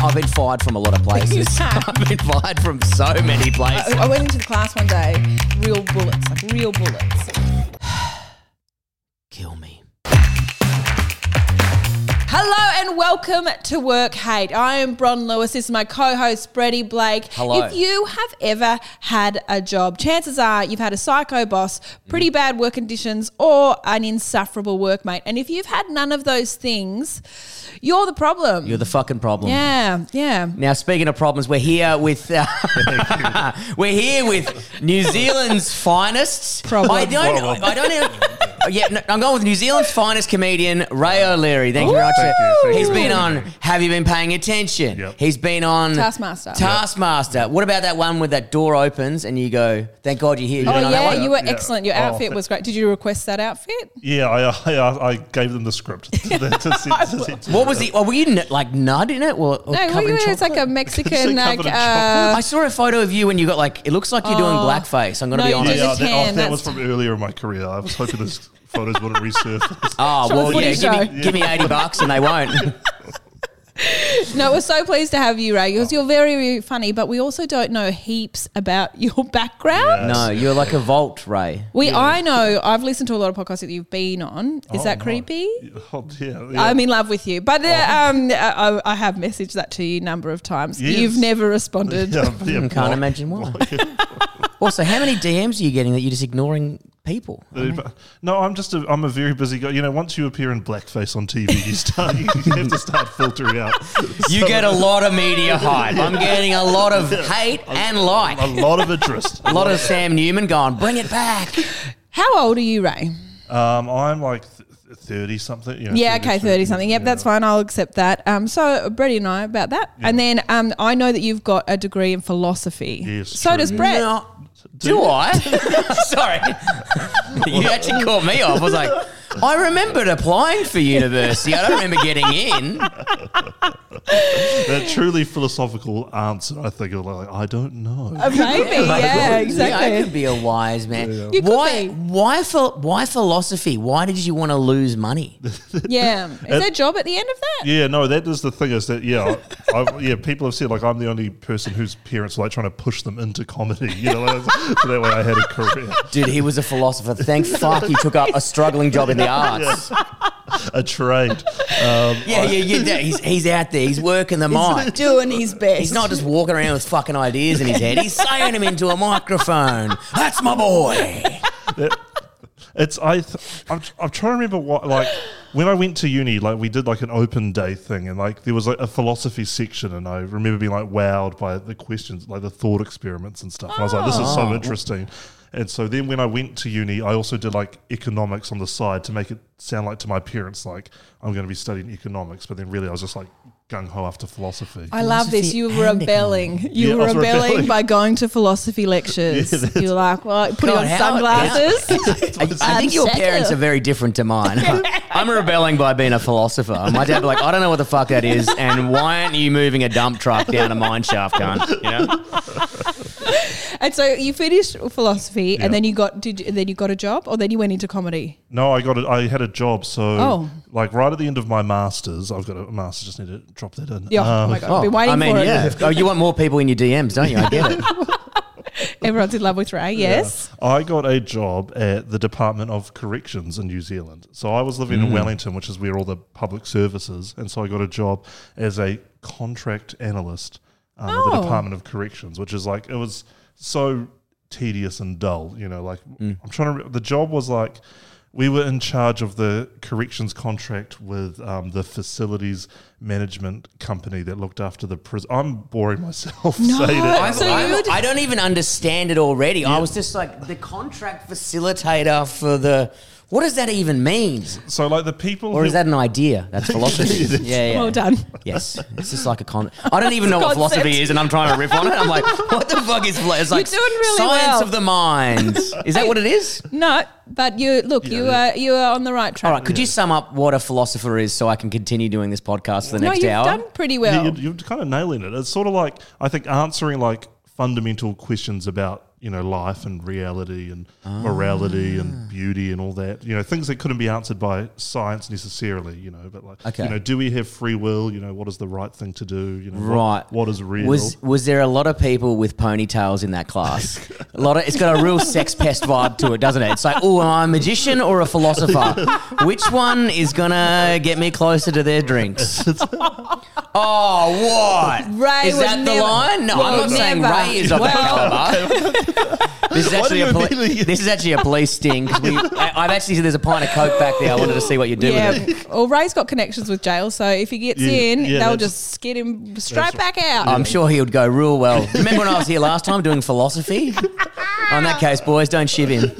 I've been fired from a lot of places. I've been fired from so many places. I, I went into the class one day, real bullets, like real bullets. Kill me. Hello and welcome to Work Hate. I am Bron Lewis. This is my co-host Brett Blake. Hello. If you have ever had a job, chances are you've had a psycho boss, pretty bad work conditions, or an insufferable workmate. And if you've had none of those things, you're the problem. You're the fucking problem. yeah, yeah. Now, speaking of problems, we're here with uh, we're here with New Zealand's finest. Problem. I don't. I don't. Even, yeah, no, I'm going with New Zealand's finest comedian, Ray O'Leary. Thank you very much. Ooh. He's been on. Have you been paying attention? Yep. He's been on Taskmaster. Taskmaster. What about that one where that door opens and you go, "Thank God you're here." You Oh been on that yeah, one? you were Yeah. excellent. Your Oh, outfit was great. Did you request that outfit? Yeah, I, I, I gave them the script. to, to, What was the? Oh, were you n- like nut in it or, or No, covered we in it's like a? Mexican, like covered in uh, I saw a photo of you and you got like it looks like you're doing blackface. I'm going to No, be you honest. did Yeah, that, oh, tan, that was that's- from earlier in my career. I was hoping those photos wouldn't resurface. Oh From well, yeah. Give show. me, give me eighty bucks and they won't. No, we're so pleased to have you, Ray, because you're very, very funny, but we also don't know heaps about your background. no, you're like a vault, Ray. We, I know, I've listened to a lot of podcasts that you've been on. Is Oh, that no. creepy? Oh, yeah, yeah. I'm in love with you, but uh, um, I, I have messaged that to you a number of times. Yes. You've never responded. Yeah, yeah, Can't block- imagine why. Block it. Also, how many DMs are you getting that you're just ignoring people? I mean, No, I'm just a I'm a very busy guy. You know, once you appear in blackface on TV, you start you have to start filtering out. you some- get a lot of media hype. I'm getting a lot of hate and like. a lot of interest. A lot of Sam Newman going, bring it back. How old are you, Ray? Um, I'm like thirty something. You know, Yeah, okay, 30 something. Yep, yeah. that's fine. I'll accept that. Um, so, Brett and I about that. And then um, I know that you've got a degree in philosophy. Yes, So true. does Brett. No, do I? Sorry. you actually caught me off. I was like, I remembered applying for university. I don't remember getting in. That truly philosophical answer, I think, of like, I don't know. Uh, Maybe, yeah, exactly. Yeah, I could be a wise man. You could why? be. Why? Phi- why philosophy? Why did you want to lose money? Yeah. Is there a job at the end of that? Yeah, no, that is the thing is that yeah, I, I, yeah, people have said like I'm the only person whose parents were like trying to push them into comedy, you know, like, so that way I had a career, Dude, he was a philosopher. Thank fuck he took up a struggling job in the arts. a trade. Um, Yeah, yeah, yeah. He's, he's out there. He's working the mic. Doing his best. He's not just walking around with fucking ideas in his head. He's saying them into a microphone. That's my boy. It's I. Th- I'm, I'm trying to remember what like when I went to uni, like we did like an open day thing, and like there was like a philosophy section, and I remember being like wowed by the questions, like the thought experiments and stuff. And I was like, this is so interesting. And so then when I went to uni, I also did like economics on the side to make it sound like to my parents like I'm going to be studying economics, but then really I was just like gung ho after philosophy. I love this. You were and rebelling. You Yeah, were rebelling, rebelling. by going to philosophy lectures. Yeah, you were like, well, putting God, on sunglasses. I, I think your parents are very different to mine. I'm rebelling by being a philosopher. My dad be like, I don't know what the fuck that is, and why aren't you moving a dump truck down a mine shaft, cunt? You know? and so you finished philosophy, Yeah. and then you got did you, then you got a job, or then you went into comedy. No, I got it. I had a job. So, Oh. like right at the end of my masters, I've got a master's. Just need to drop that in. Yeah, oh Um, my god, I've been waiting I mean, for it. yeah. Oh, you want more people in your DMs, don't you? I get it. Everyone's in love with Ray. Yes. I got a job at the Department of Corrections in New Zealand. So I was living Mm. in Wellington, which is where all the public services, and so I got a job as a contract analyst um, Oh. the Department of Corrections, which is like it was so tedious and dull. You know, like Mm. I'm trying to. Re- the job was like. We were in charge of the corrections contract with um, the facilities management company that looked after the prison. I'm boring myself saying it. I, So I- you'd- I don't even understand it already. I was just like the contract facilitator for the. What does that even mean? So, like the people, Or who- is that an idea? That's philosophy. yeah, yeah. Well done. Yes, it's just like a con. I don't even know what Concept. philosophy is, and I'm trying to riff on it. I'm like, what the fuck is? philo- It's like doing really science well. of the mind. Is that what it is? No, but you look, you yeah. are you are on the right track. All right, could you sum up what a philosopher is so I can continue doing this podcast for the no, next you've hour? done pretty Yeah, well. you're, you're kind of nailing it. It's sort of like I think answering like fundamental questions about you know life and reality and morality Ah. and beauty and all that. You know things that couldn't be answered by science necessarily. You know, but like Okay. you know, do we have free will? You know, what is the right thing to do? You know, what- Right. what is real? Was was there a lot of people with ponytails in that class? a lot of it's got a real sex pest vibe to it, doesn't it? It's like, oh, am I a magician or a philosopher? Which one is gonna get me closer to their drinks? oh, what? Ray is would that the never- line? No, I'm not saying never. Ray is of that Well- caliber. This is actually a you poli- this is actually a police sting. 'cause we, I, I've actually said there's a pint of coke back there. I wanted to see what you do Yeah, with it. well, Ray's got connections with jail, so if he gets Yeah, in, yeah, they'll that's- just get him straight back out. I'm sure he would go real well. Remember when I was here last time doing philosophy? On that case, boys, don't shiv him.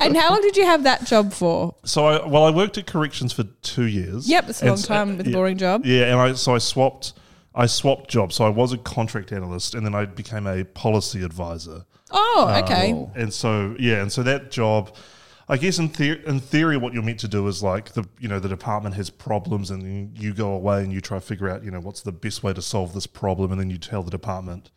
And how long did you have that job for? So I well, I worked at corrections for two years. Yep, it's a long time with a yeah, boring job. Yeah, and I so I swapped. I swapped jobs. So I was a contract analyst, and then I became a policy advisor. Oh, okay. Um, and so yeah, and so that job, I guess in theory, in theory, what you're meant to do is like the you know the department has problems, and then you go away and you try to figure out you know what's the best way to solve this problem, and then you tell the department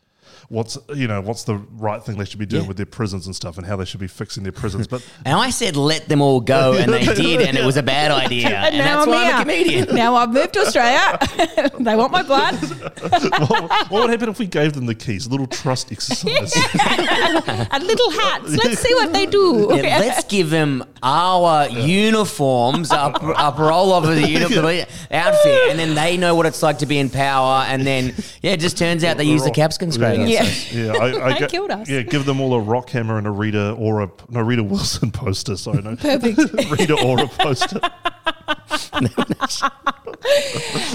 what's you know what's the right thing they should be doing Yeah. with their prisons and stuff, and how they should be fixing their prisons. But And I said, let them all go, and they did, and it was a bad idea. And, that's why I'm a comedian. Now I've moved to Australia. they want my blood. what, what would happen if we gave them the keys? A little trust exercise. and little hats. Let's see what they do. Yeah, let's give them our uniforms, our, our parole the uniform outfit, and then they know what it's like to be in power. And then, yeah, it just turns out they use the capsicum spray. Yeah. Yeah. Yeah, I, I They get- killed us. Yeah, give them all a rock hammer and a Rita or a no Rita Wilson poster. Sorry, no Perfect. Rita or a poster.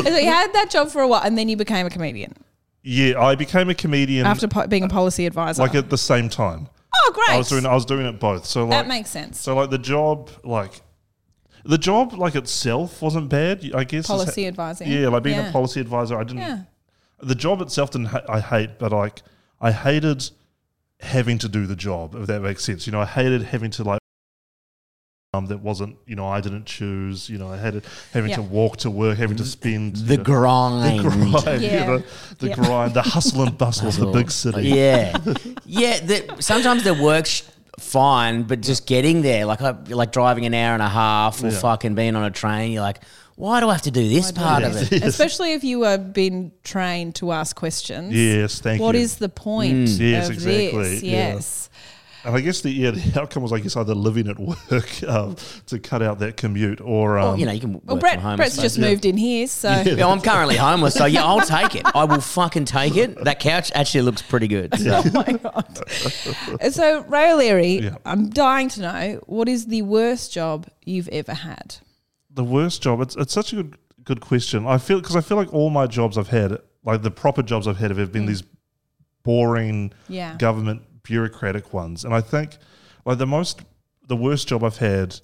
so you had that job for a while, and then you became a comedian Yeah, I became a comedian after po- being a policy advisor. like at the same time. oh, great. I was doing I was doing it both. So like that makes sense. So like the job like the job like itself wasn't bad. I guess Policy ha- advising. Yeah, like being Yeah. a policy advisor, I didn't. Yeah. The job itself didn't ha- I hate, but like I hated having to do the job. If that makes sense, you know, I hated having to like. Um, that wasn't, you know, I didn't choose. You know, I hated having to walk to work, having to spend The you know, grind. the grind, you know, the Yeah. grind, the hustle and bustle of the big city. Yeah, yeah. The, sometimes the work's fine, but just getting there, like I, like driving an hour and a half, or Yeah. fucking being on a train, you're like, why do I have to do this part of it? Especially if you have been trained to ask questions. Yes, thank What you. is the point Mm. Yes, of exactly, this? yeah. Yes. And I guess the yeah the outcome was I guess either living at work um, to cut out that commute or um, Well, you know, you can work Well, from Brett, home. Brett's so- just moved in here, so Yeah, I'm currently homeless, so yeah, I'll take it. I will fucking take it. That couch actually looks pretty good. oh my god. so Ray O'Leary, Yeah. I'm dying to know what is the worst job you've ever had. The worst job. It's it's such a good good question. I feel because I feel like all my jobs I've had, like the proper jobs I've had, have been these boring Mm. Yeah. government bureaucratic ones, and I think like the most the worst job I've had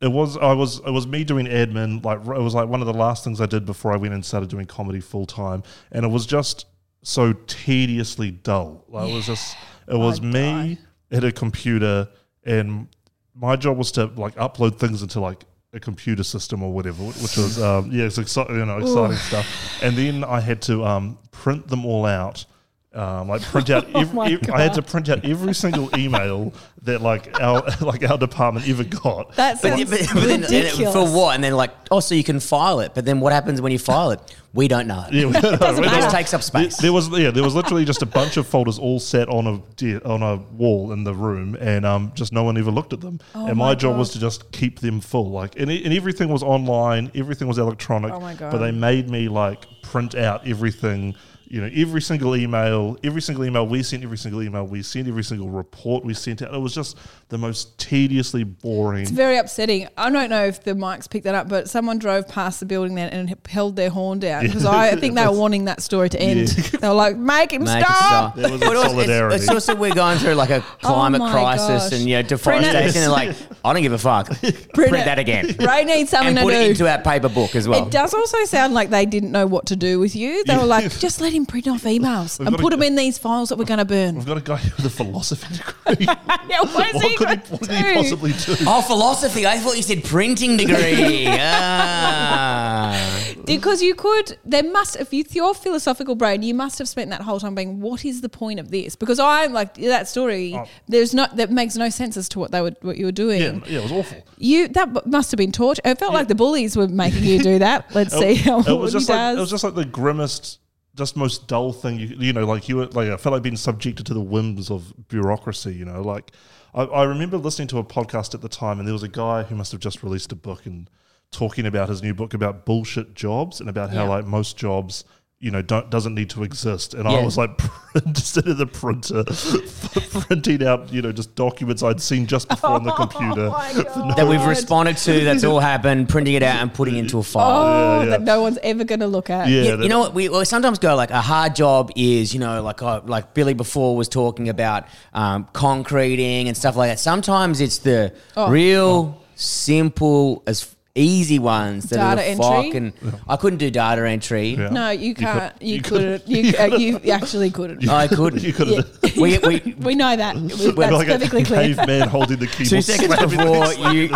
it was I was it was me doing admin. Like it was like one of the last things I did before I went and started doing comedy full time, and it was just so tediously dull. Like it was just it was I'd me at a computer, and my job was to like upload things into like a computer system or whatever, which was um, yeah, it's exciting, you know, exciting stuff. And then I had to um, print them all out. Um, like print out, every, my ev- I had to print out every single email that like our like our department ever got. That But, sounds but, but then, and it- ridiculous. for what? And then like, oh, so you can file it. But then what happens when you file it? We don't know. Yeah, we don't know. It There- just takes up space. There was yeah, there was literally just a bunch of folders all set on a on a wall in the room, and um, just no one ever looked at them. and my, Oh my job was to just keep them full, like, and, and everything was online, everything was electronic. Oh my god! But they made me like print out everything. You know, every single email, every single email we sent, every single email we sent, every single report we sent out. It was just the most tediously boring. It's very upsetting. I don't know if the mics picked that up, but someone drove past the building then and held their horn down because I think they were wanting that story to end. They were like, "Make him Make it stop!" stop. There was a also, solidarity. It's, it's also we're going through like a oh climate Oh crisis gosh. and you know Print it. deforestation. and like, I don't give a fuck. Print, it. that again. Ray needs something and to put do. it into our paper book as well. It does also sound like they didn't know what to do with you. They were like, just let him print off emails and gotta put them in these files that we're going to burn. We've got a guy with a philosophy degree. yeah, what is what he could he, going what to could he do? possibly do? Oh, philosophy. I thought you said printing degree. ah. Because you could, there must, if you, your philosophical brain, you must have spent that whole time being, what is the point of this? Because I'm like that story. Oh. There's not that makes no sense as to what they were, what you were doing. Yeah, yeah, it was awful. You that b- must have been torture. It felt like the bullies were making you do that. Let's see how it was what just he like does. it was just like the grimmest, just most dull thing. You, you know, like you were like I felt like being subjected to the whims of bureaucracy. You know, like I, I remember listening to a podcast at the time, and there was a guy who must have just released a book and talking about his new book about bullshit jobs and about how Yeah. like most jobs. You know, don't doesn't need to exist, and I was like just in the printer, printing out you know just documents I'd seen just before on the computer. Oh my that we've responded to. That's all happened. Printing it out and putting it into a file. oh, yeah, yeah. that no one's ever going to look at. Yeah, Yeah, you know what? We, we sometimes go like a hard job is, you know, like uh, like Billy before was talking about um, concreting and stuff like that. Sometimes it's the Oh. real simple as easy ones that Data are entry? fucking. I couldn't do data entry. Yeah. No, you can't. You, you couldn't. could- You, uh, you actually couldn't. I couldn't. you could Yeah. have. we, we, we know that. We- That's like perfectly a clear. caveman holding the keyboard. Two seconds before you,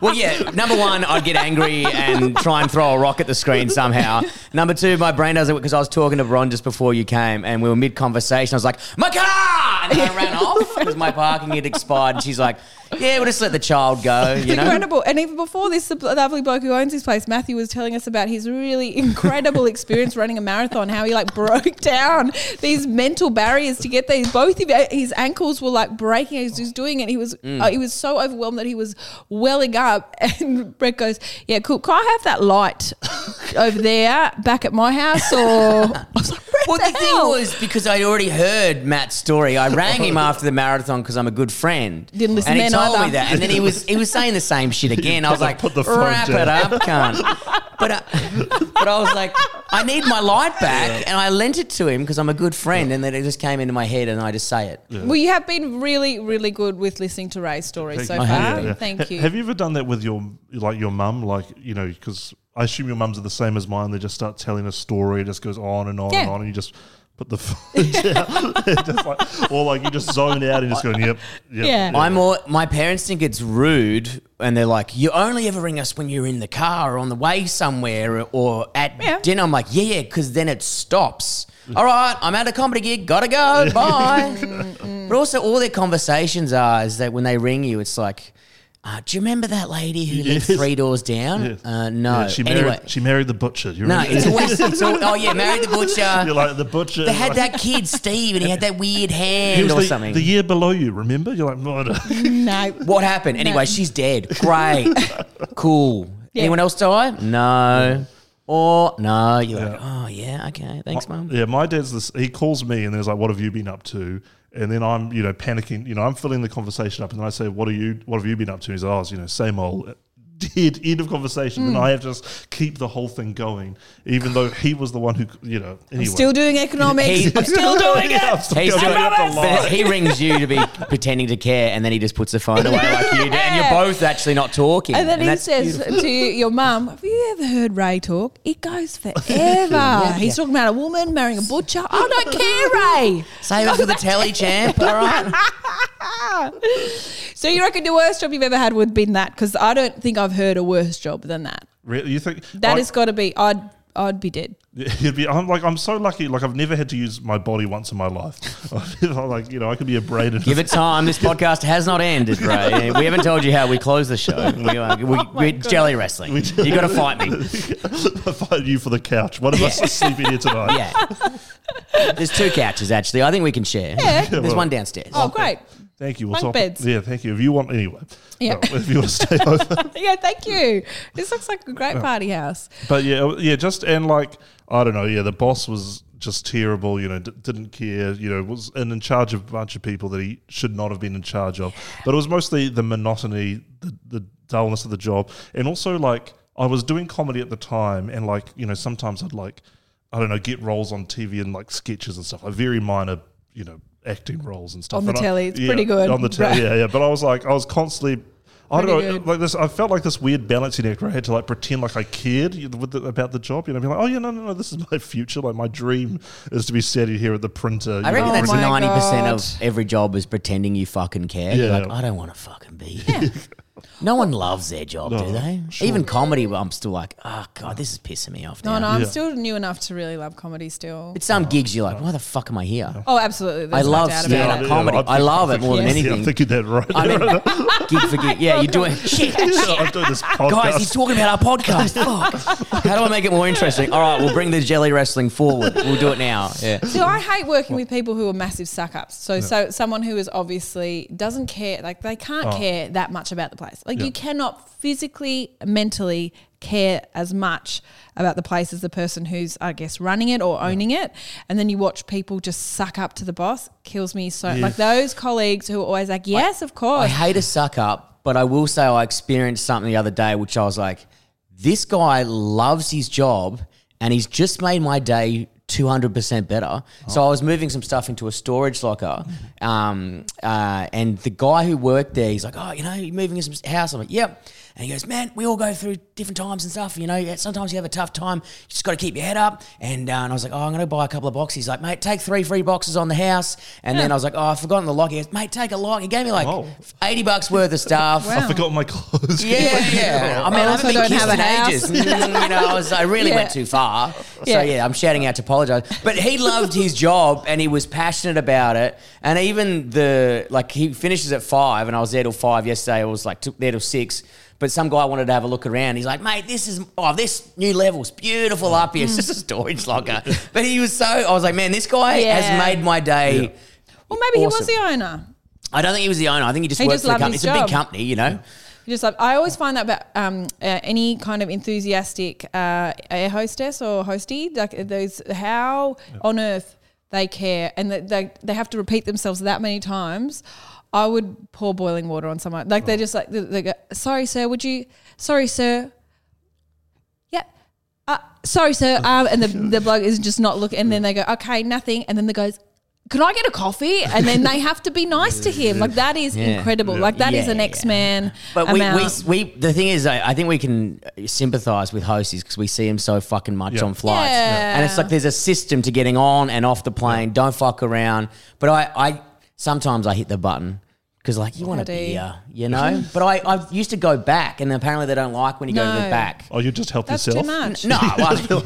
well, yeah. Number one, I'd get angry and try and throw a rock at the screen somehow. Number two, my brain does it because I was talking to Bron just before you came, and we were mid conversation. I was like, "My car!" and I ran off because my parking had expired. And she's like, "Yeah, we'll just let the child go." It's know. incredible. And even before this, the lovely bloke who owns this place, Matthew, was telling us about his really incredible experience running a marathon. How he like broke down these mental barriers to get these. Both of his ankles were like breaking as he was doing it. He was Mm. uh, he was so overwhelmed that he was welling up. And Brett goes, "Yeah, cool. Can I have that light over there back at my house?" Or I was like, "Brett, Well, the, the thing hell?" was because I'd already heard Matt's story. I rang him after the marathon because I'm a good friend. Didn't listen and he then told either. me that, and then he was he was saying the same shit again. I was like, Put the phone "Wrap down." it up, cunt." But uh, but I was like, I need my light back, and I lent it to him because I'm a good friend, and then it just came into my head, and I just say it. Well, you have been really, really good with listening to Ray's stories so Thank far. Yeah. Thank Ha- you. Have you ever done that with your like your mum? Like you know, because I assume your mums are the same as mine. They just start telling a story. It just goes on and on and on, and you just put the phone down. just like, or like you just zone out and just go, yep, yep. Yeah. I'm more. My parents think it's rude, and they're like, "You only ever ring us when you're in the car or on the way somewhere or, or at Yeah. dinner." I'm like, "Yeah, yeah," because then it stops. All right, I'm at a comedy gig. Gotta go. Bye. Mm, mm, mm. but also, all their conversations are is that when they ring you, it's like. Uh, do you remember that lady who lived three doors down? Yes. Uh, no. Yeah, she married. anyway, She married the butcher. You no, it's always, it's all, oh yeah, married the butcher. You're like the butcher. they had like, that kid Steve, and he had that weird he hand or the, something. the year below you. Remember? You're like, "No, no." no. What happened? Anyway, she's dead. Great. cool. Yeah. Anyone else die? No. Or no. You're like, oh yeah, okay. Thanks, mum. Yeah, my dad's this. He calls me and there's like, "What have you been up to?" And then I'm, you know, panicking. You know, I'm filling the conversation up, and then I say, "What are you? What have you been up to?" He's like, "Oh, you know, same old, dead end of conversation, Hmm. and I have just keep the whole thing going, even though he was the one who, you know. Anyway. Still doing economics. He- I'm still doing Yeah, I'm it. still He's going doing, the line. he rings you to be pretending to care, and then he just puts the phone away like you do, and you're both actually not talking. And then he says beautiful. to your mum, Have you ever heard Ray talk? It goes forever. He's talking about a woman marrying a butcher. I don't care, Ray. "Save it for the telly, champ." All right. So you reckon the worst job you've ever had would have been that? Because I don't think I've heard a worse job than that. Really, you think That like, has got to be. I'd I'd be dead. You'd be, I'm like, I'm so lucky. Like, I've never had to use my body once in my life. like, you know, I could be a brain. and- Give it time. This podcast has not ended, Ray. We haven't told you how we close the show. We, uh, we, we're jelly wrestling. You got to fight me. I fight you for the couch. One of us is sleeping here tonight. Yeah. There's two couches actually. I think we can share. Yeah. There's well. one downstairs. Oh, great. Thank you. We'll Bunk beds. Yeah, thank you. If you want, anyway. Yeah. No, if you want to stay over. Yeah, thank you. This looks like a great party house. But yeah, uh, yeah, just and like I don't know, yeah, the boss was just terrible. You know, d- didn't care. You know, was in, in charge of a bunch of people that he should not have been in charge of. But it was mostly the monotony, the, the dullness of the job, and also like I was doing comedy at the time, and like you know, sometimes I'd like I don't know, get roles on TV and like sketches and stuff, like very minor, you know, acting roles and stuff On the And I- telly, it's pretty good. on the telly. Right. Yeah, yeah. But I was like, I was constantly. I don't know, good. like this. I felt like this weird balancing act where I had to like pretend like I cared with the, about the job. You know, be like, oh yeah, no, no, no, this is my future. Like my dream is to be sitting here at the printer. I reckon know, Oh that's ninety percent of oh every job is pretending you fucking care. You're Yeah. like, I don't want to fucking be. here." no one loves their job, do they? Even comedy, I'm still like, oh god, this is pissing me off. No, now. no, I'm Yeah. still new enough to really love comedy still. It's some oh, gigs you're like, why the fuck am I here? Oh, absolutely. I There's no love doubt stand about up it. Yeah, comedy. I'm I love it thinking- more than Yes. Yeah, I'm anything. thinking that right. I mean, gig for gig. Yeah, you're doing shit. I'm doing this podcast. Guys, he's talking about our podcast. Fuck. How do I make it more interesting? All right, we'll bring the jelly wrestling forward. We'll do it now. Yeah. See, I hate working with people who are massive suck ups. So so someone who is obviously doesn't care, like they can't oh. care that much about the place. Like Yeah. you cannot physically, mentally care as much about the place as the person who's, I guess, running it or owning it. And then you watch people just suck up to the boss. Kills me so. Like those colleagues who are always like, yes, of course. I hate a suck up, but I will say I experienced something the other day, which I was like, this guy loves his job and he's just made my day 200% better. So I was moving some stuff into a storage locker. Um, uh, and the guy who worked there, he's like, oh, you know, you're moving in some house. I'm like, yep. And he goes, man, we all go through different times and stuff. You know, sometimes you have a tough time. You just got to keep your head up. And, uh, and I was like, oh, I'm going to buy a couple of boxes. He's like, mate, take three free boxes on the house. And then I was like, oh, I've forgotten the lock. He goes, mate, take a lock. He gave me like Oh. 80 bucks worth of stuff. I forgot my clothes. Yeah, yeah. I mean, I, also haven't been don't kissed have a in house. ages. Mm, you know, I was, I really Yeah. went too far. So Yeah. yeah. I'm shouting out to apologize. But he loved his job and he was passionate about it. And even the like, he finishes at five, and I was there till five yesterday. I was like took there till six. But some guy wanted to have a look around. He's like, mate, this is oh, this new level's beautiful up here. It's just a storage locker. But he was so I was like, man, this guy Yeah. has made my day. Well, maybe he was the owner. I don't think he was the owner. I think he just He worked just for the loved company. his It's a big job. company, you know. You Just like I always find that about um, uh, any kind of enthusiastic uh, air hostess or hostie, like those how on earth they care and that they they have to repeat themselves that many times. I would pour boiling water on someone. Like they're just like they, they go, "Sorry, sir, would you? Sorry, sir." Yeah. Uh, sorry, sir. Um, and the, the bloke is just not looking. And then they go, okay, nothing. And then the goes, can I get a coffee? And then they have to be nice to him. Like that is Yeah. incredible. Like that is Yeah, an yeah. X Man. But we, we, we, the thing is, I, I think we can sympathise with hosts because we see him so fucking much Yeah. on flights, Yeah. and it's like there's a system to getting on and off the plane. Don't fuck around. But I, I sometimes I hit the button because like you want a Bloody. beer, you know. but I, I used to go back, and apparently they don't like when you go to the No. back. Oh, you just help That's yourself. too much. No, well, I go to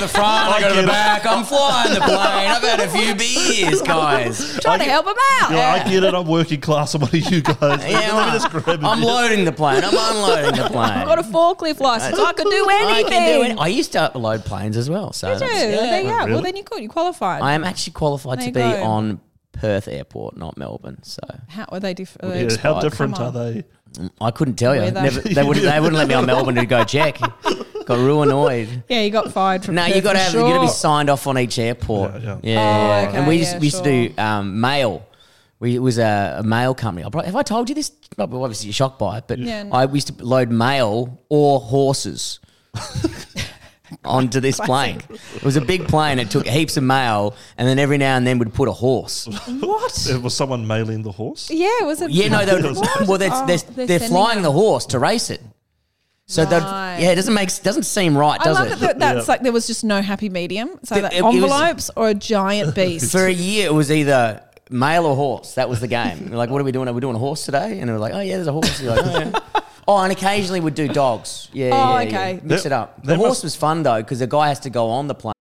the front, I go to the back. I'm flying the plane. I've had a few beers, guys. Trying to help him out. Yeah, I get it. I'm working class. I'm one of you guys. Yeah, Let me just grab a I'm beer. loading the plane. I'm unloading the plane. I've got a forklift license. I could do I anything. can do it. I used to load planes as well. So You do. that's- There you go. Really? Well, then you could. You qualified. I am actually qualified There to you be go. on Perth Airport, not Melbourne. So how are they different? Yeah, how different are they? I couldn't tell you. Weather. Never, they, wouldn't, they wouldn't let me on Melbourne to go check. Got real annoyed. Yeah, you got fired from. No, you got to for have you got to be signed off on each airport. Yeah, Yeah, yeah. Oh, and we okay, used, we used to do um, mail. We, it was a, a mail company. I probably, have I told you this? Well, Obviously, you're shocked by it, but Yeah. I used to load mail or horses onto this plane. It was a big plane. It took heaps of mail, and then every now and then would put a horse. What? Was someone mailing the horse? Yeah, was it? Yeah, no, they would, well, they're, Oh, they're, they're they're flying it. the horse to race it. So that Right. yeah, it doesn't make doesn't seem right, I does love it? that, that that's Yeah. like there was just no happy medium. So It- that it- it was- envelopes or a giant beast. For a year, it was either male or horse. That was the game. We're like, what are we doing? Are we doing a horse today? And we're like, oh yeah, there's a horse. You're like, oh, yeah. Oh, and occasionally we'd do dogs. Yeah, Oh, yeah, yeah. okay. Mix That- it up. The that horse must- was fun though because the guy has to go on the plane.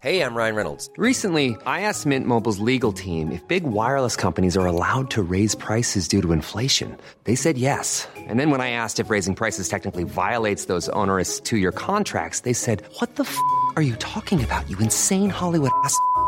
Hey, I'm Ryan Reynolds. Recently, I asked Mint Mobile's legal team if big wireless companies are allowed to raise prices due to inflation. They said yes. And then when I asked if raising prices technically violates those onerous two year contracts, they said, What the f are you talking about, you insane Hollywood ass? f-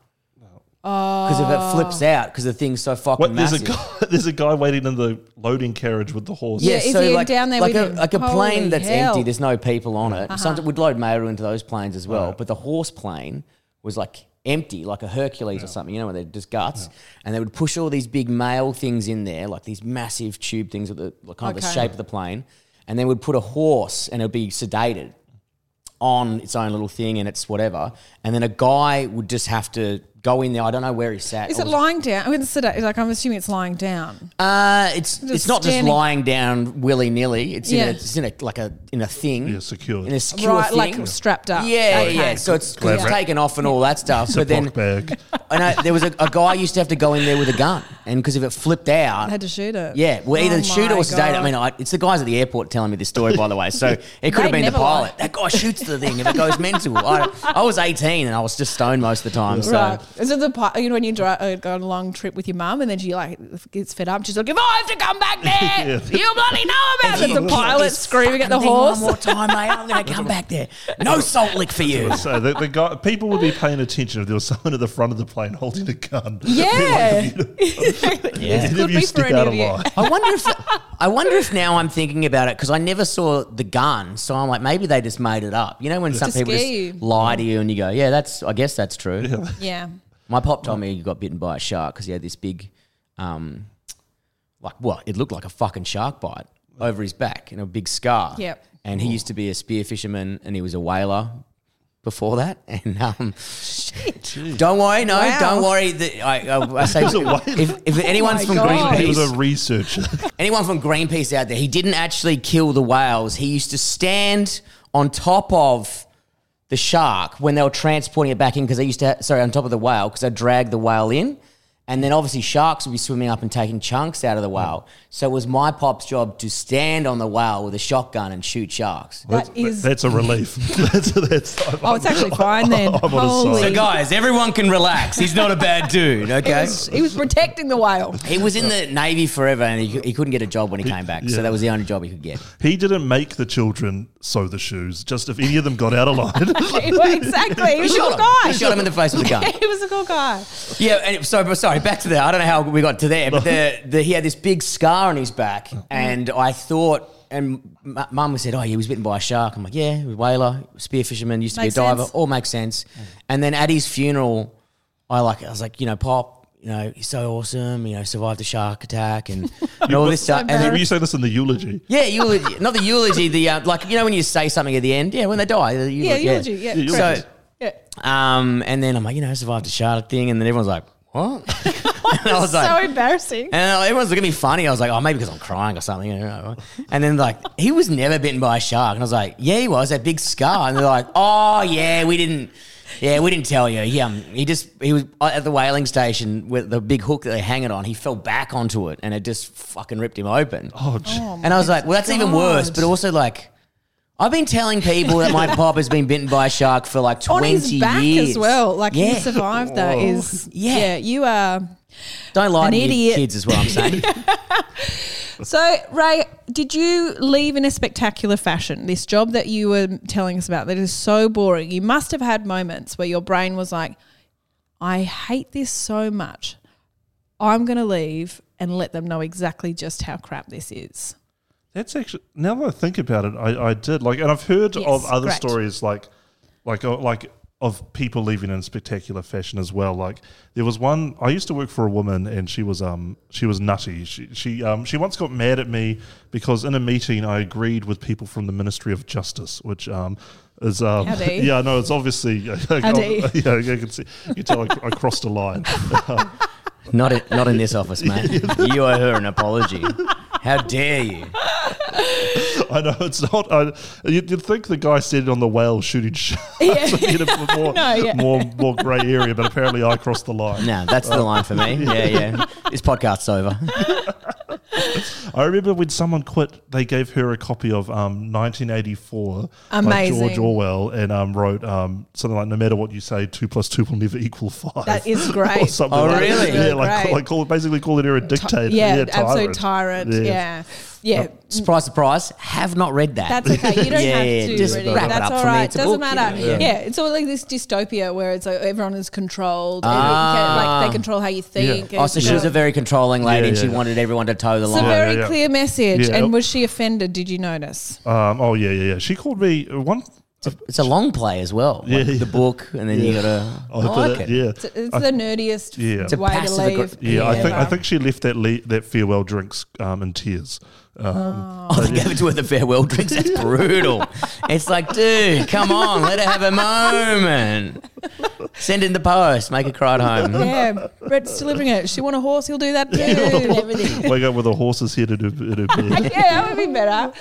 Because if it flips out, because the thing's so fucking What, there's a massive. guy. There's a guy waiting in the loading carriage with the horse. Yeah, is he down there like with a, him? like a plane that's hell. empty. There's no people on it. Uh-huh. Sometimes we'd load mail into those planes as well. But the horse plane was like empty, like a Hercules or something. You know, where they're just guts, and they would push all these big mail things in there, like these massive tube things with the like, kind of the Okay. shape of the plane, and then would put a horse, and it'd be sedated on its own little thing and it's whatever, and then a guy would just have to go in there. I don't know where he sat. Is it was- lying down? I mean, it's like I'm assuming it's lying down. uh, it's Just it's not just standing- lying down willy nilly. It's in a it's in a like a in a thing. Yeah, secured. In a secure Right, thing. like strapped up. Yeah, Okay. yeah. So it's, Glad it's wrap. taken off and all that stuff. but then Ziploc bag. I there was a, a guy used to have to go in there with a gun, and because if it flipped out, I had to shoot it. yeah, well, either Oh shoot it my or sedate. it. I God. mean, I, it's the guys at the airport telling me this story, by the way. So it could have been the never lie. pilot. That guy shoots the thing if it goes mental. I, I was 18 and I was just stoned most of the time. So Right. Is it the part, you know, when you drive, uh, go on a long trip with your mum and then she like gets fed up? She's like, if I have to come back there, you bloody know about it. The hit pilot screaming at the horse. One more time, mate. I'm going to come back there. No salt lick for you. So the, the guy, people would be paying attention if there was someone at the front of the plane holding a gun. Yeah. Yeah. Could Could be you for stick any out of you. I wonder if I wonder if now I'm thinking about it because I never saw the gun, so I'm like maybe they just made it up. You know when some people just lie to you and you go, yeah, that's I guess that's true. Yeah. My pop told me he got bitten by a shark because he had this big, um, like what it looked like a fucking shark bite over his back and a big scar. Yep. And he used to be a spear fisherman and he was a whaler before that. And um, don't worry, no, Wow. don't worry. The, I, I, I say was a if, if anyone's my from God. He was a researcher. anyone from Greenpeace out there, he didn't actually kill the whales. He used to stand on top of the shark when they were transporting it back in because they used to, sorry, on top of the whale because they dragged the whale in. And then obviously sharks would be swimming up and taking chunks out of the whale. So it was my pop's job to stand on the whale with a shotgun and shoot sharks. That That's, is. that's a relief. that's, that's, oh, it's actually fine then. I'm on his Holy. So guys, everyone can relax. He's not a bad dude, He okay? was, he was protecting the whale. He was in the Navy forever and he, he couldn't get a job when he came back. So yeah. that was the only job he could get. He didn't make the children sew the shoes. Just if any of them got out of line. exactly. He was a shot good guy. He shot him in the face with a gun. he was a good guy. Yeah, and so but sorry, back to there. I don't know how we got to there, but the, the, he had this big scar on his back, and I thought, and m- mum said, "Oh, he was bitten by a shark." I'm like, "Yeah, he was a whaler, spear fisherman, used to Makes be a diver, sense. all makes sense." And then at his funeral, I like, I was like, you know, Pop, you know, he's so awesome, you know, survived a shark attack and, and all this stuff. And Were then, you say this in the eulogy? yeah, eulogy, not the eulogy, the uh, like, you know, when you say something at the end, yeah, when they die, the Yeah, eulogy, eulogy. Yeah, Yeah, correct. So, yeah. um, and then I'm like, you know, survived a shark thing, and then everyone's like, what? and I was like, so embarrassing. and everyone's looking at me funny. I was like, oh, maybe because I'm crying or something. I don't know. And then like, he was never bitten by a shark. And I was like, yeah, he was, that big scar. And they're like, oh, yeah, we didn't, Yeah, we didn't tell you. He, um, he just he was at the whaling station with the big hook that they hang it on. He fell back onto it, and it just fucking ripped him open. Oh, gee. and I was like, well, that's even worse. But also, like, I've been telling people that my pop has been bitten by a shark for like twenty On twenty his back years as well. Like yeah. he survived that is Yeah. yeah. you are Don't lie An to your idiot. kids, is what I'm saying. So, Ray, did you leave in a spectacular fashion? This job that you were telling us about that is so boring. You must have had moments where your brain was like, I hate this so much. I'm going to leave and let them know exactly just how crap this is. That's actually now that I think about it, I, I did like, and I've heard Yes, of other great. stories like, like, uh, like of people leaving in spectacular fashion as well. Like there was one I used to work for a woman, and she was um she was nutty. She she um she once got mad at me because in a meeting I agreed with people from the Ministry of Justice, which um. Is, um, yeah, no, it's obviously yeah, yeah, you can see, you can tell I, I crossed a line. Not, in, not in this office, mate. You owe her an apology. How dare you? I know it's not. I, you'd, you'd think the guy said it on the whale shooting sharks. Yeah. in a more, No, yeah. more, more grey area, but apparently I crossed the line. No, that's the line for me. Yeah, yeah. This podcast's over. I remember when someone quit, they gave her a copy of um, 1984 by George Orwell and um, wrote um, something like, "No matter what you say, two plus two will never equal five. That is great. or something Oh, like that. Really? Yeah, like, great. like call, basically calling her a dictator. Yeah, tyrant. absolute tyrant. Yeah. Yeah. Surprise, surprise. Have not read that. That's okay. You don't Yeah, have yeah, to. just read it. wrap it That's up all for me. right. Doesn't book, you matter. know, yeah. yeah. it's all like this dystopia where it's like everyone is controlled. and Ah. can, like they control how you think. Oh, so she was a very controlling lady Yeah, and she yeah. wanted everyone to toe the line. It's a very Yeah, yeah. clear message. Yeah. And was she offended? Did you notice? Um, oh yeah, yeah, yeah. She called me uh, one. It's a, it's a long play as well. Yeah, Like yeah. the book, and then you gotta. Oh, I like it- it. Yeah, It's, it's I- the nerdiest Yeah. It's a way to passive leave. aggr- yeah. I think I think she left that le- that farewell drinks um, in tears. Um, Oh, they gave it to her the farewell drinks. That's brutal. it's like, dude, come on, let her have a moment. Send in the post, make her cry at home. Yeah, Brett's delivering it. She want a horse, he'll do that too. and everything. Wake up with a horse's head in her, in her bed. yeah, that would be better.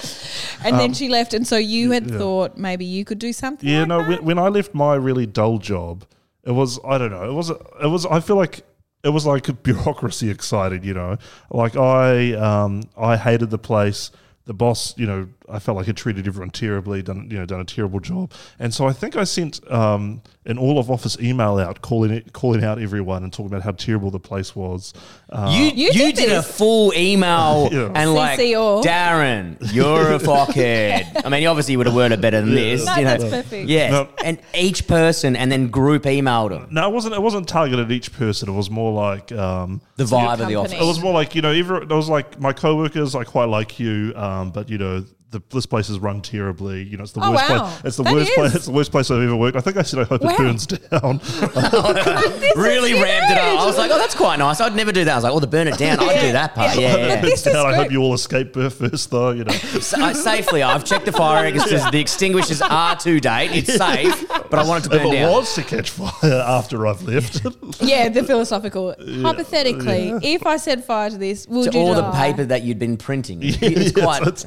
And Um, then she left, and so you had thought maybe you could do something. Yeah, like no. that? When, when I left my really dull job, it was I don't know. It was it was. I feel like it was like a bureaucracy excited. You know, like I um I hated the place. The boss, you know, I felt like had treated everyone terribly, done you know, done a terrible job, and so I think I sent um, an all of office email out calling it, calling out everyone and talking about how terrible the place was. Uh, You, You you, did did, a full email Yeah. and like, CC all. Darren, you're a fuckhead. I mean, you obviously would have worded it better than this. No, you know. that's perfect. Yeah, No. and each person, and then group emailed them. no, it wasn't. It wasn't targeted at each person. It was more like um, The vibe of the office. It was more like you know, every, it was like my coworkers. I quite like you, um, but you know, the, this place is run terribly. You know, it's the Oh, worst wow. place. It's the That worst is. place. It's the worst place I've ever worked. I think I said I hope Wow. it burns down. really ramped it up. I was like, oh, that's quite nice. I'd never do that. I was like, oh, the burn it down. I'd do that part. Yeah, yeah. This is down. I hope you all escape first, though. You know, Sa- uh, safely, I've checked the fire extinguishers. The extinguishers are to date. It's safe, but I want it to if burn it down. was to catch fire after I've left, Yeah, the philosophical. Hypothetically, if I set fire to this, would To you all the paper that you'd been printing. it's yes, quite it's-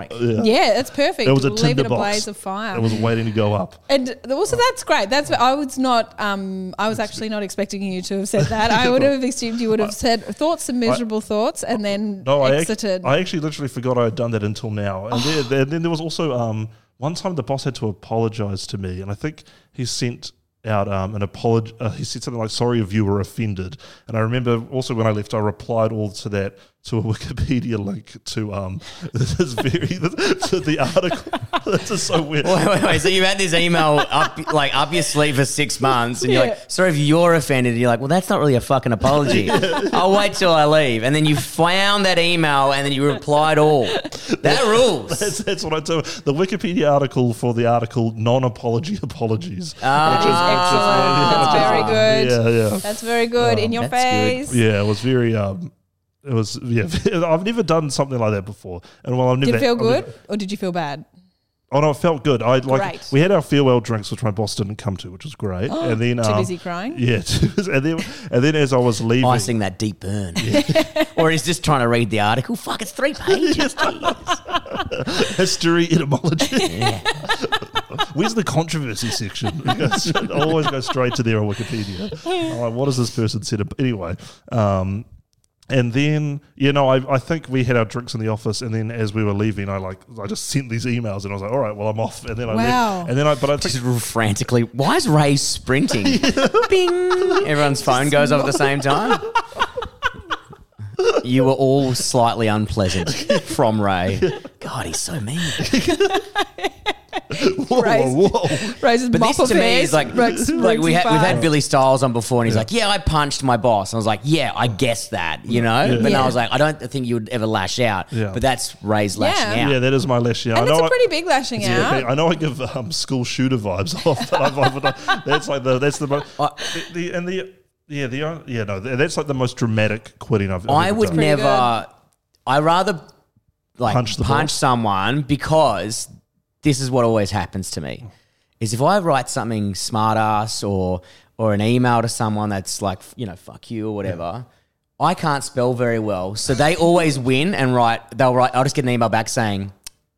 ironic. Yeah, that's perfect. there was a Leave tinder it a box. blaze of fire. It was waiting to go up. And also, that's great. That's I was not. Um, I was actually not expecting you to have said that. I would have assumed you would have said thoughts, some miserable thoughts, and then No, I, ac- exited. I actually literally forgot I had done that until now. And then, then, then there was also um, one time the boss had to apologize to me, and I think he sent out um, an apology. Uh, he said something like, "Sorry if you were offended." And I remember also when I left, I replied all to that to a Wikipedia link to um, this very to the article. this is so weird. Wait, wait, wait. So you've had this email up, like up your sleeve for six months, and you're Yeah. like, "Sorry if you're offended." And you're like, "Well, that's not really a fucking apology. I'll wait till I leave." And then you found that email, and then you replied all. That rules. That's, that's what I do. The Wikipedia article for the article "Non-Apology Apologies." Excellent. That's very good. Yeah, yeah. That's very good. In your that's good. face. Yeah, it was very. Um, it was yeah. I've never done something like that before, and well, I've never. Did it feel I've good, never- or did you feel bad? oh no, it felt good. I like Great. we had our farewell drinks, which my boss didn't come to, which was great. and then Too um, busy crying. Yeah, and then and then as I was leaving, Icing that deep burn. or he's just trying to read the article. Fuck, it's three pages. Jeez. history etymology. Where's the controversy section? I always go straight to there on Wikipedia. I'm like, what has this person said? ab- Anyway, um, and then you know, I, I think we had our drinks in the office, and then as we were leaving, I like I just sent these emails, and I was like, all right, well, I'm off, and then I Wow. left, and then I but I think Just frantically. Why is Ray sprinting? Bing! Everyone's phone goes off at the same time. You were all slightly unpleasant from Ray. God, he's so mean. whoa, Ray's- whoa, whoa. But mop this to me is like, works like we had, we've had. Billy Styles on before, and he's like, "Yeah, I punched my boss." And I was like, "Yeah, I guess that," you know. But Yeah. I was like, "I don't think you would ever lash out." Yeah. But that's Ray's lashing Yeah. out. Yeah, that is my lash. Yeah, And I it's know a I- pretty big lashing Yeah, out. okay, I know I give um, school shooter vibes off, but I've, I've, that's like the that's the, mo- I- the, the and the yeah the on- yeah no that's like the most dramatic quitting I've. I've I ever would done. Never. I rather like Punch punch, the boss. someone because this is what always happens to me. Is if I write something smart ass or or an email to someone that's like you know fuck you or whatever. I can't spell very well, so they always win and write. They'll write. I'll just get an email back saying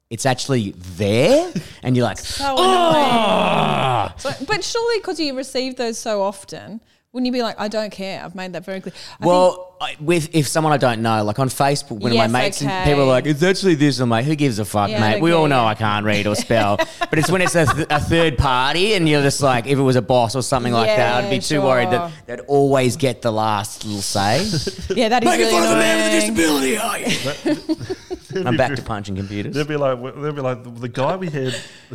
it's actually there, and you're like, So oh, annoying. Ah! So- but surely because you receive those so often, wouldn't you be like, I don't care. I've made that very clear. I think- Well, I, with if someone I don't know, like on Facebook, when Yes, my mates and people are like, "It's actually this," I'm like, "Who gives a fuck, Yeah, mate? We all know. I can't read or spell." but it's when it's a, th- a third party, and you're just like, if it was a boss or something like that, I'd be Yeah, too worried that sure. they'd always get the last little say. yeah, that is really annoying. disability, are you? I'm back to punching computers. They'd be like, they'd be like, the guy we had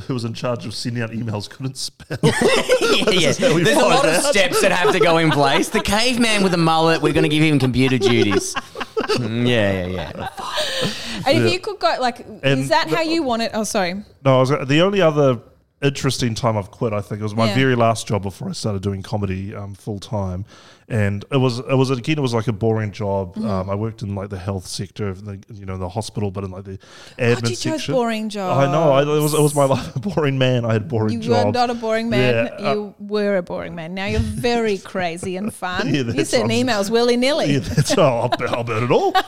who was in charge of sending out emails couldn't spell. yeah, yeah. is we There's a find lot of steps that have to go in place. The caveman with a mullet, we're going to give him computer duties. Mm, yeah, yeah, yeah. And if you could go, like, is that the- how you want it? Oh, sorry. No, I was, the only other interesting time I've quit, I think, it was my Yeah. very last job before I started doing comedy um, full time, and it was it was again it was like a boring job. Mm-hmm. Um, I worked in like the health sector of the you know the hospital, but in like the admin God, you chose section. boring job. I know. I, it was it was my life. A boring man. I had boring You jobs. were not a boring man. Yeah, uh, you were a boring man. Now you're very crazy and fun. Yeah, you that's send I'm- emails willy nilly. yeah, that's oh, I'll, I'll burn it all.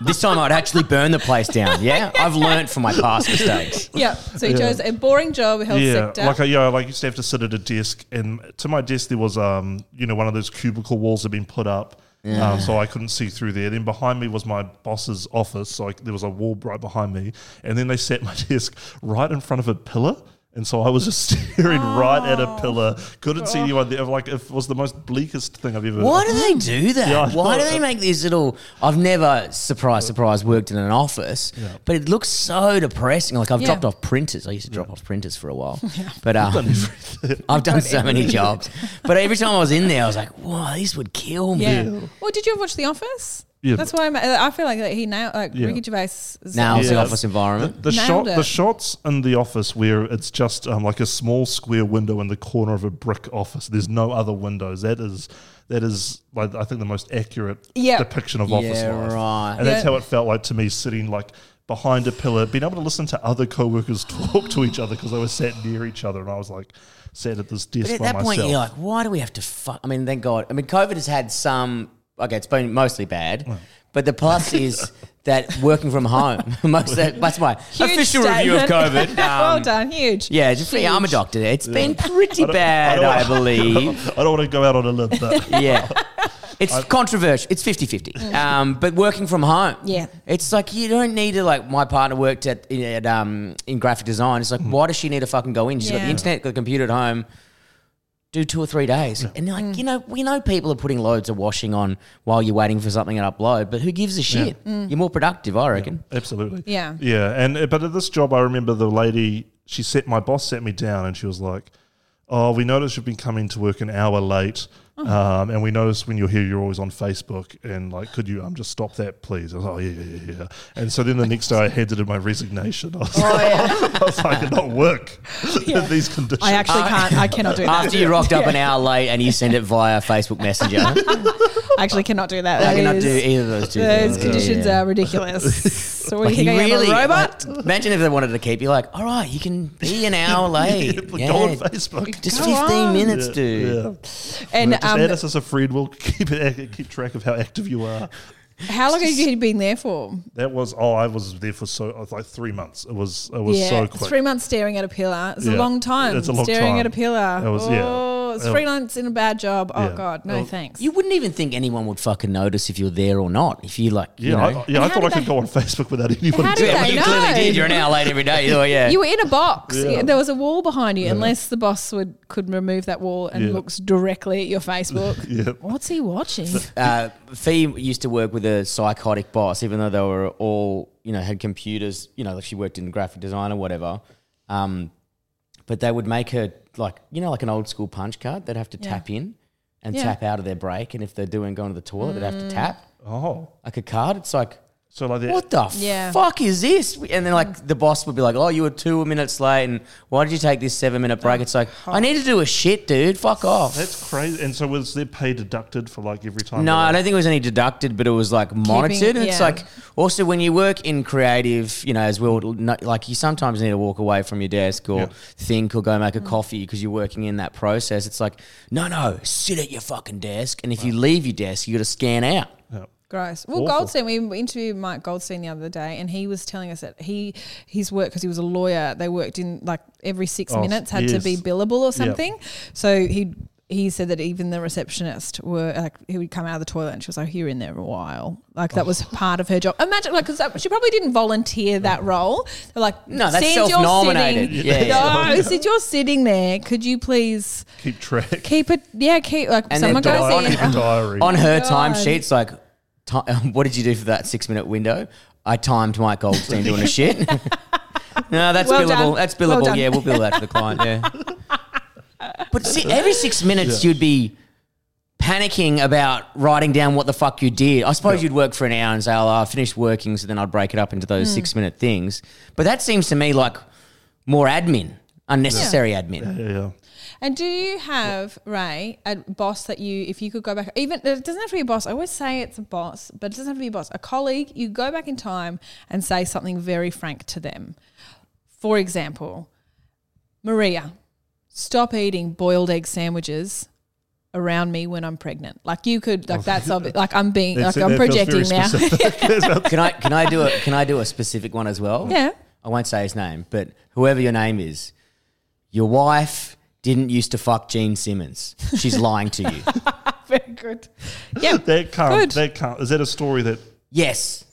This time I'd actually burn the place down. Yeah, I've learned from my past mistakes. Yeah. So you chose a boring job, health yeah, sector. like I, yeah, like I used to have to sit at a desk, and to my desk there was um, you know, one of those cubicle walls that had been put up, um, so I couldn't see through there. Then behind me was my boss's office, so I, there was a wall right behind me, and then they set my desk right in front of a pillar. And so I was just staring right at a pillar. Couldn't see anyone there. Like it was the most bleakest thing I've ever. Why do they do that? Yeah, Why do they make these little? I've never, surprise, surprise, worked in an office, but it looks so depressing. Like I've Yeah. dropped off printers. I used to drop off printers for a while, but um, I've done so many jobs. But every time I was in there, I was like, "Wow, this would kill me." yeah. Well, did you ever watch The Office? Yeah. That's why I'm, I feel like he nailed, like Yeah. Ricky Gervais. is- Now it's the Yeah. office environment. The Nailed shot, it. the shots in the office where it's just um, like a small square window in the corner of a brick office. There's no other windows. That is that is like I think the most accurate Yeah. depiction of office Yeah, life. right. And that's Yeah. how it felt like to me, sitting like behind a pillar, being able to listen to other co-workers talk to each other because they were sat near each other, and I was like sat at this desk But at by that myself. point, you're like, why do we have to fuck? I mean, thank God. I mean, COVID has had some. Okay, it's been mostly bad, but the plus is that working from home. Most that, that's my Huge official review of statement. COVID. well Um, done. Huge. Yeah, just yeah, I'm a doctor. It's been pretty I don't- bad, don't I, believe. I don't want to go out on a limb, but yeah. It's controversial. It's 50-50. Um, but working from home. Yeah. It's like you don't need to like my partner worked at, at um in graphic design. It's like why does she need to fucking go in? She's got the internet, got the computer at home. Do two or three days, and you're like, Mm. you know, we know people are putting loads of washing on while you're waiting for something to upload, but who gives a shit? You're more productive, I reckon. Absolutely. Yeah. Yeah. And uh, but at this job, I remember the lady. She set my boss set me down, and she was like, "Oh, we noticed you've been coming to work an hour late. um, and we noticed when you're here, you're always on Facebook. And like, could you um just stop that, please?" I was like, "Oh yeah, yeah, yeah." yeah." And so then the next day, I handed in my resignation. I was, Oh, yeah. I was like, "I cannot work in these conditions." I actually can't. I cannot do that. After you rocked up an hour late and you send it via Facebook Messenger, I actually cannot do that. I That cannot do either of those two. Those things. conditions Yeah. are ridiculous. So what Like, you he think? I am really, a robot? like, imagine if they wanted to keep you like, all right, you can be an hour late. Yeah, yeah, Go on Facebook. Just Go 15 on. minutes, Yeah, dude. yeah. and just um, add us as a friend. We'll keep it, keep track of how active you are. How long have you been there for? That was oh, I was there for so like three months. It was it was so quick. three months staring at a pillar. It's a long time. It's a long staring time. at a pillar. It was- yeah. oh, it's It- three months in a bad job. Oh Yeah. God, no Well, thanks. You wouldn't even think anyone would fucking notice if you're there or not. If you like, you Yeah, know. I, yeah. I And how thought I did could they- go on Facebook without anyone. How did telling Yeah, they well, you clearly know? did. You're an hour late every day. Oh, yeah. You were in a box. Yeah. There was a wall behind you, unless the boss would could remove that wall and Yeah. looks directly at your Facebook. Yeah. What's he watching? uh, Fee used to work with a psychotic boss, even though they were all, you know, had computers, you know, like she worked in graphic design or whatever. Um, but they would make her like, you know, like an old school punch card. They'd have to Yeah. tap in and Yeah. tap out of their break. And if they're doing going to the toilet, they'd have to mm. tap Oh, like a card. It's like, so like that. what the Yeah. fuck is this? And then like the boss would be like, oh, you were two minutes late, and why did you take this seven minute break? It's like, I need to do a shit, dude. Fuck off. That's crazy. And so was their pay deducted for like every time? No, I don't think it was any deducted, but it was like monitored. and it's yeah. like also when you work in creative, you know, as well, no- like you sometimes need to walk away from your desk or Yeah. think or go make a Mm. coffee because you're working in that process. It's like, no, no, sit at your fucking desk, and if you leave your desk, you got to scan out. Yeah. Gross. Well, Awful. Goldstein, we interviewed Mike Goldstein the other day, and he was telling us that he his work because he was a lawyer. They worked in like every six Oh, minutes had to be billable or something. So he he said that even the receptionist were like he would come out of the toilet and she was like, "You're in there a while." Like that was oh. part of her job. Imagine like because she probably didn't volunteer that role. They're like, No, that's "Since self-nominated." sitting- Yeah, yeah. No, since you're sitting there, could you please Keep track. keep it? Yeah, keep like And someone goes di- in. Keep a diary. On her oh God. timesheet, it's like, ti what did you do for that six minute window? I timed Mike Goldstein doing a shit. no, that's Well billable. done. That's billable. done. yeah, we'll bill that to the client. Yeah. But see, every six minutes you'd be panicking about writing down what the fuck you did. I suppose you'd work for an hour and say, "Oh, I finished working," so then I'd break it up into those Hmm. six minute things. But that seems to me like more admin, unnecessary admin. yeah, yeah. And do you have Ray a boss that you, if you could go back, even it doesn't have to be a boss. I always say it's a boss, but it doesn't have to be a boss. A colleague, you go back in time and say something very frank to them. For example, Maria, stop eating boiled egg sandwiches around me when I'm pregnant. Like you could, like that's obvi- like I'm being, like. I'm projecting now. Can I can I do a can I do a specific one as well? Yeah. I won't say his name, but whoever your name is, your wife didn't used to fuck Gene Simmons. She's lying to you. very good. Yeah, that can't. Good. That can't. Is that a story that? Yes.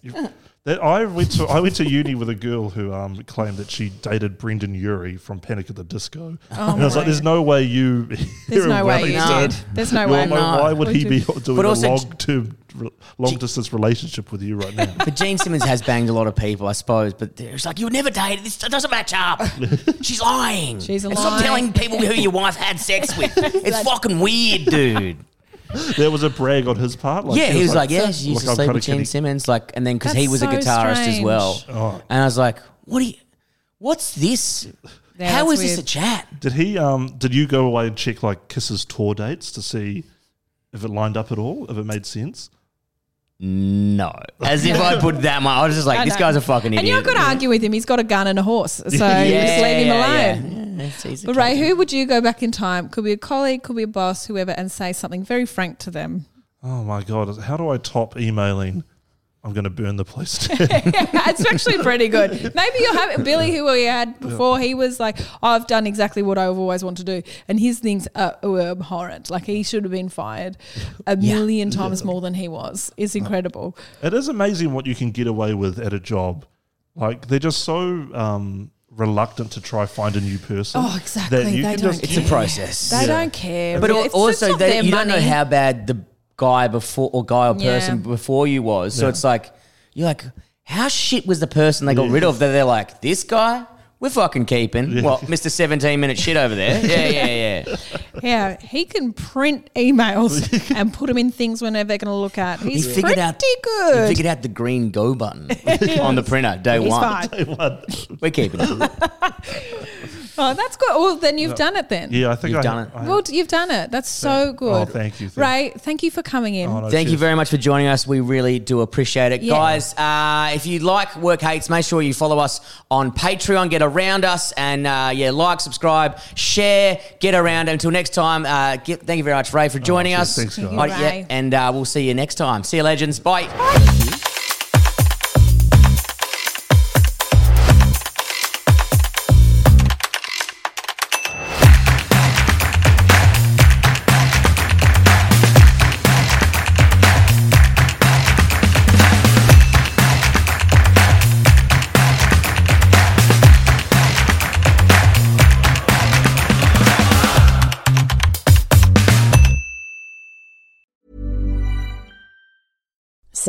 That I went to I went to uni with a girl who um, claimed that she dated Brendon Urie from Panic at the Disco, and I was like, "There's no way you." Oh there's no way you No. did. There's no You're way. like, why would he be doing But a long term, long distance relationship with you right now? But Gene Simmons has banged a lot of people, I suppose. But it's like you would never date. This doesn't match up. She's lying. She's and stop telling people who your wife had sex with. It's fucking weird, dude. there was a brag on his part. Like, yeah, he was like, yeah, she used "Look, to I'm sleep with kinda Gene kidding." Simmons, like, and then because That's he was a so guitarist as strange. well, Oh. and I was like, what do you? What's this? Yeah, How that's this a weird. chat? Did he? Um, did you go away and check like Kiss's tour dates to see if it lined up at all? If it made sense? No, as if I put that much. I was just like, I this know. guy's a fucking idiot. And you're not going to argue with him. He's got a gun and a horse. So you just leave him yeah, alone. yeah. Yeah, it's easy But Ray, who would you go back in time? Could be a colleague, could be a boss, whoever, and say something very frank to them. Oh my god! How do I top emailing? I'm going to burn the place down. it's actually pretty good. Maybe you'll have Billy, who we had before. He was like, "I've done exactly what I've always wanted to do," and his things are, were abhorrent. Like he should have been fired a million times more than he was. It's incredible. It is amazing what you can get away with at a job. Like they're just so um, reluctant to try find a new person. Oh, exactly. that you They can don't just It's a process. They don't care. But really. It's- it's also, not they, their you don't know money. how bad the guy before or guy or Yeah. person before you was. So it's like you're like, how shit was the person they got rid of? That they're like, this guy, we're fucking keeping. Well, Mister Seventeen Minute shit over there? Yeah, yeah, yeah. Yeah, he can print emails and put them in things whenever they're going to look at. He's he figured pretty out. good. He figured out the green go button on the printer day He's one. fine. We're keeping it. Oh, that's good. Well, then you've done it then. yeah, I think You've I, done it. I- Well, you've done it. That's so good. oh, thank you, thank- Ray, thank you for coming in. Oh, no, Thank you cheers. very much for joining us. We really do appreciate it. Yeah. Guys, uh, if you like Work Hates, make sure you follow us on Patreon, get around us, and uh, yeah, like, subscribe, share, get around. Until next next time. Uh, give, thank you very much, Ray, for joining cheers. us. Thanks, guys. Thank you, Right, yeah, Ray. and uh, we'll see you next time. See you, legends. Bye.